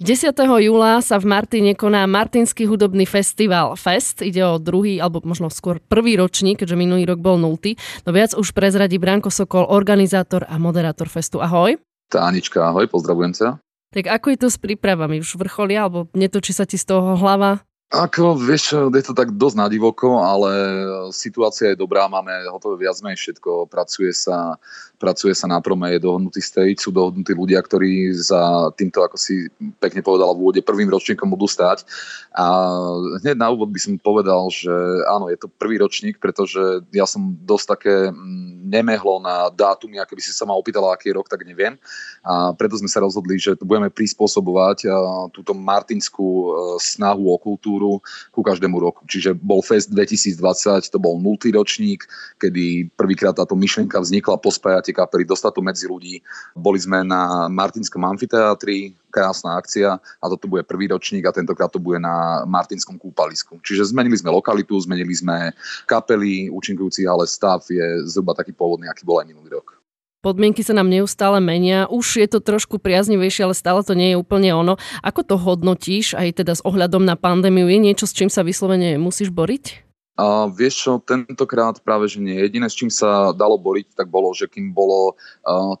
10. júla sa v Martine koná Martinský hudobný festival Fest. Ide o druhý, alebo možno skôr prvý ročník, keďže minulý rok bol nultý. No viac už prezradí Branko Sokol, organizátor a moderátor festu. Ahoj. Tánička, ahoj, pozdravujem ťa. Tak ako je to s prípravami? Už vrcholia, alebo netočí sa ti z toho hlava? Ako, vieš, je to tak dosť nadivoko, ale situácia je dobrá, máme hotové viac menej všetko, pracuje sa, pracuje sa na prome, je dohodnutý stage, sú dohodnutí ľudia, ktorí za týmto, ako si pekne povedala v úvode, prvým ročníkom budú stať. A hneď na úvod by som povedal, že áno, je to prvý ročník, pretože ja som dosť také mm, nemehlo na dátumy, a keby si sa ma opýtala, aký je rok, tak neviem. A preto sme sa rozhodli, že budeme prispôsobovať túto martinskú e, snahu o kultúru ku každému roku. Čiže bol Fest 2020, to bol multiročník, kedy prvýkrát táto myšlienka vznikla, pospájate kapely, dostať medzi ľudí. Boli sme na Martinskom amfiteátri, krásna akcia a toto bude prvý ročník a tentokrát to bude na Martinskom kúpalisku. Čiže zmenili sme lokalitu, zmenili sme kapely účinkujúcich, ale stav je zhruba taký pôvodný, aký bol aj minulý rok. Podmienky sa nám neustále menia, už je to trošku priaznivejšie, ale stále to nie je úplne ono. Ako to hodnotíš aj teda s ohľadom na pandémiu? Je niečo, s čím sa vyslovene musíš boriť? A vieš čo, tentokrát práve, že nie. Jediné, s čím sa dalo boriť, tak bolo, že kým bolo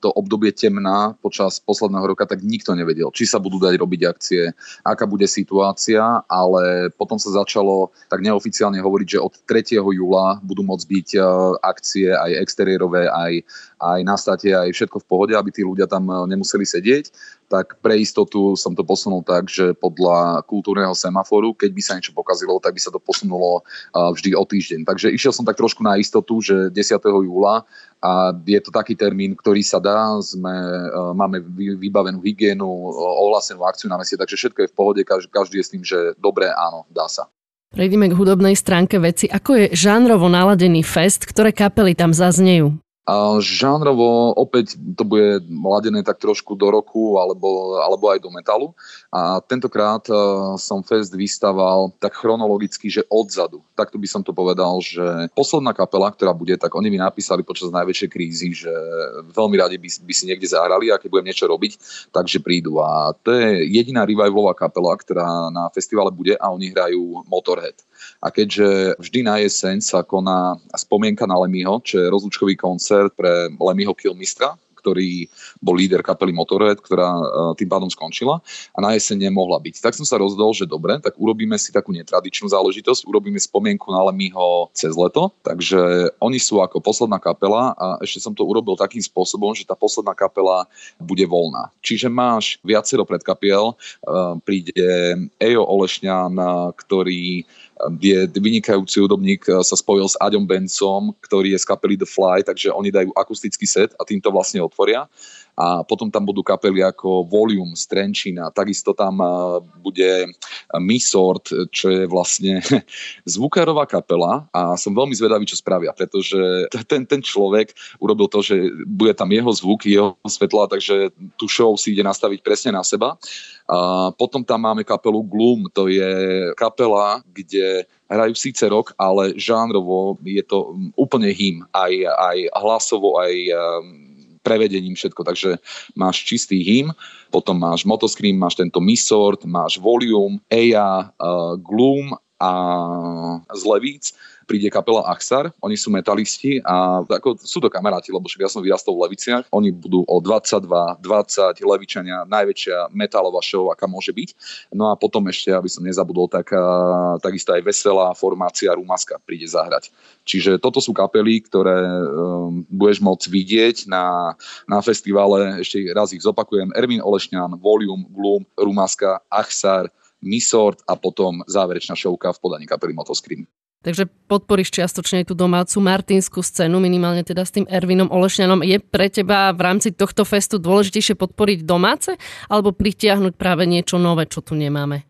to obdobie temná počas posledného roka, tak nikto nevedel, či sa budú dať robiť akcie, aká bude situácia, ale potom sa začalo tak neoficiálne hovoriť, že od 3. júla budú môcť byť akcie aj exteriérové, aj, aj na state, aj všetko v pohode, aby tí ľudia tam nemuseli sedieť tak pre istotu som to posunul tak, že podľa kultúrneho semaforu, keď by sa niečo pokazilo, tak by sa to posunulo vždy o týždeň. Takže išiel som tak trošku na istotu, že 10. júla a je to taký termín, ktorý sa dá, sme, máme vybavenú hygienu, ohlásenú akciu na meste, takže všetko je v pohode, každý, je s tým, že dobre, áno, dá sa. Prejdeme k hudobnej stránke veci. Ako je žánrovo naladený fest, ktoré kapely tam zaznejú? A žánrovo opäť to bude mladené tak trošku do roku alebo, alebo aj do metalu. A tentokrát uh, som Fest vystaval tak chronologicky, že odzadu. Takto by som to povedal, že posledná kapela, ktorá bude, tak oni mi napísali počas najväčšej krízy, že veľmi radi by, by si niekde zahrali a keď budem niečo robiť, takže prídu. A to je jediná revivalová kapela, ktorá na festivale bude a oni hrajú Motorhead. A keďže vždy na jeseň sa koná spomienka na Lemyho, čo je rozlučkový koncert pre Lemyho Kilmistra, ktorý bol líder kapely Motorhead, ktorá e, tým pádom skončila a na jeseň nemohla byť. Tak som sa rozhodol, že dobre, tak urobíme si takú netradičnú záležitosť, urobíme spomienku na Lemyho cez leto, takže oni sú ako posledná kapela a ešte som to urobil takým spôsobom, že tá posledná kapela bude voľná. Čiže máš viacero predkapiel, e, príde Ejo Olešňan, ktorý je vynikajúci hudobník, e, sa spojil s Aďom Bencom, ktorý je z kapely The Fly, takže oni dajú akustický set a týmto vlastne otvoria a potom tam budú kapely ako Volume z Trenčína, takisto tam bude Misort, čo je vlastne zvukárová kapela a som veľmi zvedavý, čo spravia, pretože ten, ten človek urobil to, že bude tam jeho zvuk, jeho svetla, takže tú show si ide nastaviť presne na seba. A potom tam máme kapelu Gloom, to je kapela, kde hrajú síce rok, ale žánrovo je to úplne hym, aj, aj hlasovo, aj prevedením všetko. Takže máš čistý hym, potom máš Motoscreen, máš tento Misort, máš Volume, EA, uh, Gloom a z Levíc príde kapela Axar, oni sú metalisti a ako, sú to kamaráti, lebo však ja som vyrastol v Leviciach, oni budú o 22, 20, Levičania, najväčšia metalová show, aká môže byť. No a potom ešte, aby som nezabudol, tak takisto aj veselá formácia Rumaska príde zahrať. Čiže toto sú kapely, ktoré um, budeš môcť vidieť na, na festivale, ešte raz ich zopakujem, Ervin Olešňan, Volume, Gloom, Rumaska, Axar, Misort a potom záverečná šovka v podaní kapely Motoscreen. Takže podporíš čiastočne tú domácu martinskú scénu, minimálne teda s tým Ervinom Olešňanom. Je pre teba v rámci tohto festu dôležitejšie podporiť domáce alebo pritiahnuť práve niečo nové, čo tu nemáme?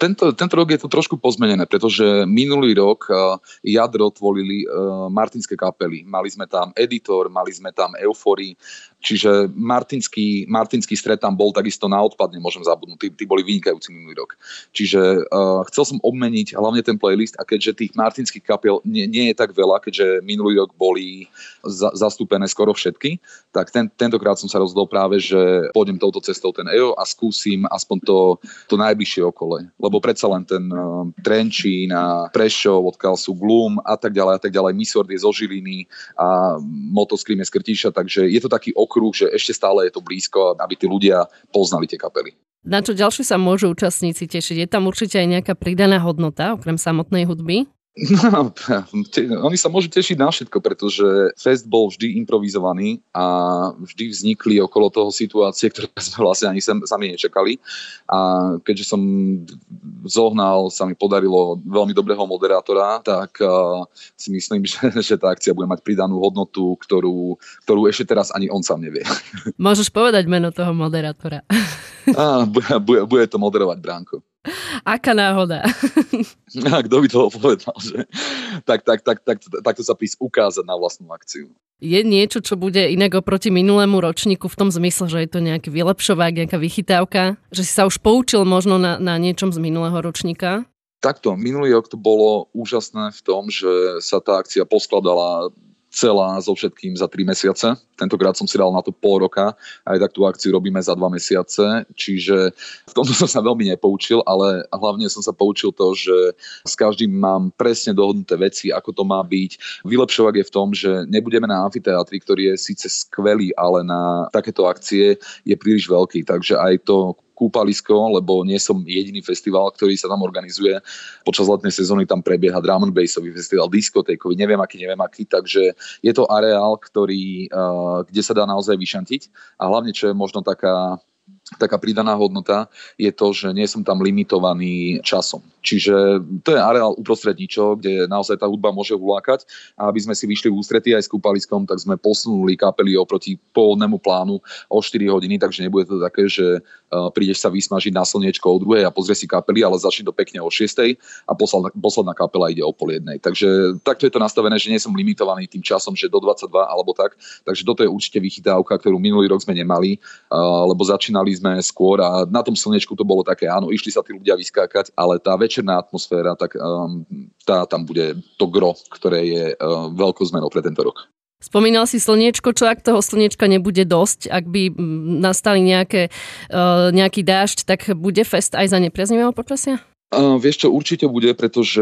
Tento, tento rok je to trošku pozmenené, pretože minulý rok uh, jadro tvorili uh, martinské kapely. Mali sme tam Editor, mali sme tam Eufory, čiže martinský, martinský stred tam bol takisto na odpad, nemôžem zabudnúť, tí, tí boli vynikajúci minulý rok. Čiže uh, chcel som obmeniť hlavne ten playlist a keďže tých martinských kapel nie, nie je tak veľa, keďže minulý rok boli za, zastúpené skoro všetky, tak ten, tentokrát som sa rozhodol práve, že pôjdem touto cestou ten EO a skúsim aspoň to, to najbližšie okole lebo predsa len ten uh, Trenčín a Prešov, odkiaľ sú Glum a tak ďalej a tak ďalej, Misord je zo Žiliny a Motoskrim je z Krtíša, takže je to taký okruh, že ešte stále je to blízko, aby tí ľudia poznali tie kapely. Na čo ďalšie sa môžu účastníci tešiť? Je tam určite aj nejaká pridaná hodnota, okrem samotnej hudby? No, te, oni sa môžu tešiť na všetko, pretože fest bol vždy improvizovaný a vždy vznikli okolo toho situácie, ktoré sme vlastne ani sem, sami nečakali. A keďže som zohnal, sa mi podarilo veľmi dobrého moderátora, tak uh, si myslím, že, že tá akcia bude mať pridanú hodnotu, ktorú, ktorú ešte teraz ani on sám nevie. Môžeš povedať meno toho moderátora. A, bude, bude to moderovať Bránko. Aká náhoda. A kto by toho povedal, že tak, tak, tak, tak, tak to sa prísť ukázať na vlastnú akciu. Je niečo, čo bude inak oproti minulému ročníku v tom zmysle, že je to nejaký vylepšovák, nejaká vychytávka? Že si sa už poučil možno na, na niečom z minulého ročníka? Takto, minulý rok to bolo úžasné v tom, že sa tá akcia poskladala celá so všetkým za 3 mesiace. Tentokrát som si dal na to pol roka, aj tak tú akciu robíme za 2 mesiace, čiže v tomto som sa veľmi nepoučil, ale hlavne som sa poučil to, že s každým mám presne dohodnuté veci, ako to má byť. Vylepšovak je v tom, že nebudeme na amfiteátri, ktorý je síce skvelý, ale na takéto akcie je príliš veľký, takže aj to kúpalisko, lebo nie som jediný festival, ktorý sa tam organizuje. Počas letnej sezóny tam prebieha drum and bassový festival, diskotékový, neviem aký, neviem aký, takže je to areál, ktorý, uh, kde sa dá naozaj vyšantiť a hlavne, čo je možno taká taká pridaná hodnota je to, že nie som tam limitovaný časom. Čiže to je areál uprostred ničo, kde naozaj tá hudba môže ulákať a aby sme si vyšli v ústretí aj s kúpaliskom, tak sme posunuli kapely oproti pôvodnému plánu o 4 hodiny, takže nebude to také, že uh, prídeš sa vysmažiť na slniečko o druhej a pozrie si kapely, ale začne to pekne o 6 a posledná, posledná kapela ide o pol jednej. Takže takto je to nastavené, že nie som limitovaný tým časom, že do 22 alebo tak. Takže toto je určite vychytávka, ktorú minulý rok sme nemali, uh, lebo začínali sme skôr a na tom slnečku to bolo také, áno, išli sa tí ľudia vyskákať, ale tá večerná atmosféra, tak um, tá tam bude to gro, ktoré je uh, veľkou zmenou pre tento rok. Spomínal si slniečko, čo ak toho slniečka nebude dosť, ak by nastali nejaké, uh, nejaký dážď, tak bude fest aj za nepriaznivého počasia? Uh, vieš čo, určite bude, pretože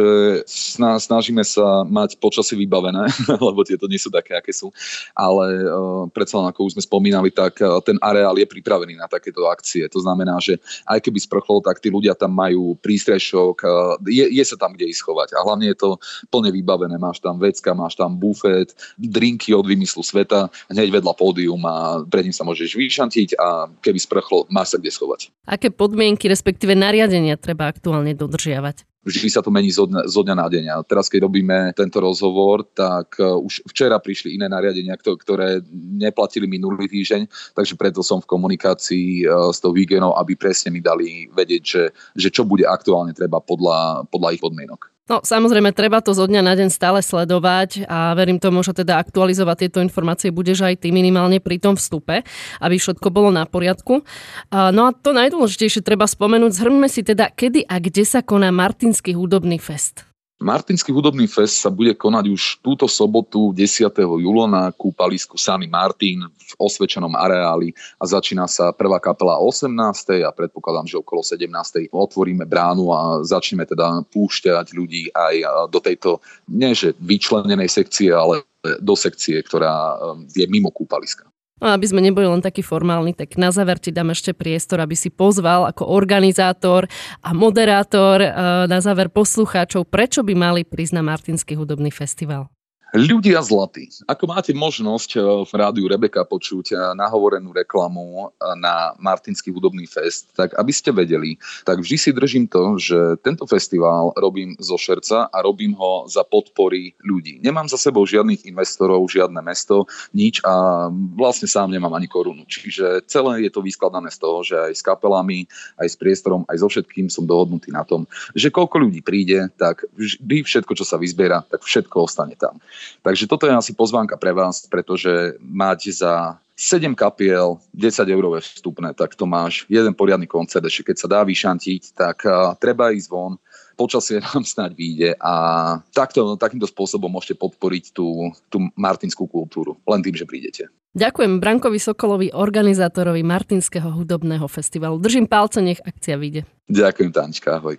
snažíme sa mať počasie vybavené, lebo tieto nie sú také, aké sú. Ale uh, predsa len, ako už sme spomínali, tak uh, ten areál je pripravený na takéto akcie. To znamená, že aj keby sprchlo, tak tí ľudia tam majú prístrešok, uh, je, je sa tam kde ich schovať. A hlavne je to plne vybavené. Máš tam vecka, máš tam bufet, drinky od vymyslu sveta, hneď vedľa pódium a pred ním sa môžeš vyšantiť a keby sprchlo, máš sa kde schovať. Aké podmienky, respektíve nariadenia treba aktuálne dodržiavať? Vždy sa to mení zo dňa, zo dňa na deň. A teraz, keď robíme tento rozhovor, tak uh, už včera prišli iné nariadenia, ktoré neplatili minulý týždeň, takže preto som v komunikácii uh, s tou Vigenou, aby presne mi dali vedieť, že, že čo bude aktuálne treba podľa, podľa ich podmienok. No samozrejme, treba to zo dňa na deň stále sledovať a verím tomu, že teda aktualizovať tieto informácie budeš aj ty minimálne pri tom vstupe, aby všetko bolo na poriadku. No a to najdôležitejšie treba spomenúť, zhrňme si teda, kedy a kde sa koná Martinský hudobný fest. Martinský hudobný fest sa bude konať už túto sobotu 10. júla na kúpalisku Sany Martin v osvečenom areáli a začína sa prvá kapela 18. a predpokladám, že okolo 17. otvoríme bránu a začneme teda púšťať ľudí aj do tejto, nie že vyčlenenej sekcie, ale do sekcie, ktorá je mimo kúpaliska. No, aby sme neboli len takí formálni, tak na záver ti dám ešte priestor, aby si pozval ako organizátor a moderátor eh, na záver poslucháčov, prečo by mali prísť na Martinský hudobný festival. Ľudia zlatí, ako máte možnosť eh, v rádiu Rebeka počuť eh, nahovorenú reklamu eh, na Martinský hudobný fest, tak aby ste vedeli, tak vždy si držím to, že tento festival robím zo šerca a robím ho za podpory ľudí. Nemám za sebou žiadnych investorov, žiadne mesto, nič a vlastne sám nemám ani korunu. Čiže celé je to vyskladané z toho, že aj s kapelami, aj s priestorom, aj so všetkým som dohodnutý na tom, že koľko ľudí príde, tak vždy všetko, čo sa vyzbiera, tak všetko ostane tam. Takže toto je asi pozvánka pre vás, pretože máte za 7 kapiel, 10 eurové vstupné, tak to máš jeden poriadny koncert, ešte keď sa dá vyšantiť, tak uh, treba ísť von, počasie nám snáď vyjde a takto, takýmto spôsobom môžete podporiť tú, tú martinskú kultúru, len tým, že prídete. Ďakujem Brankovi Sokolovi, organizátorovi Martinského hudobného festivalu. Držím palce, nech akcia vyjde. Ďakujem, Tanička, ahoj.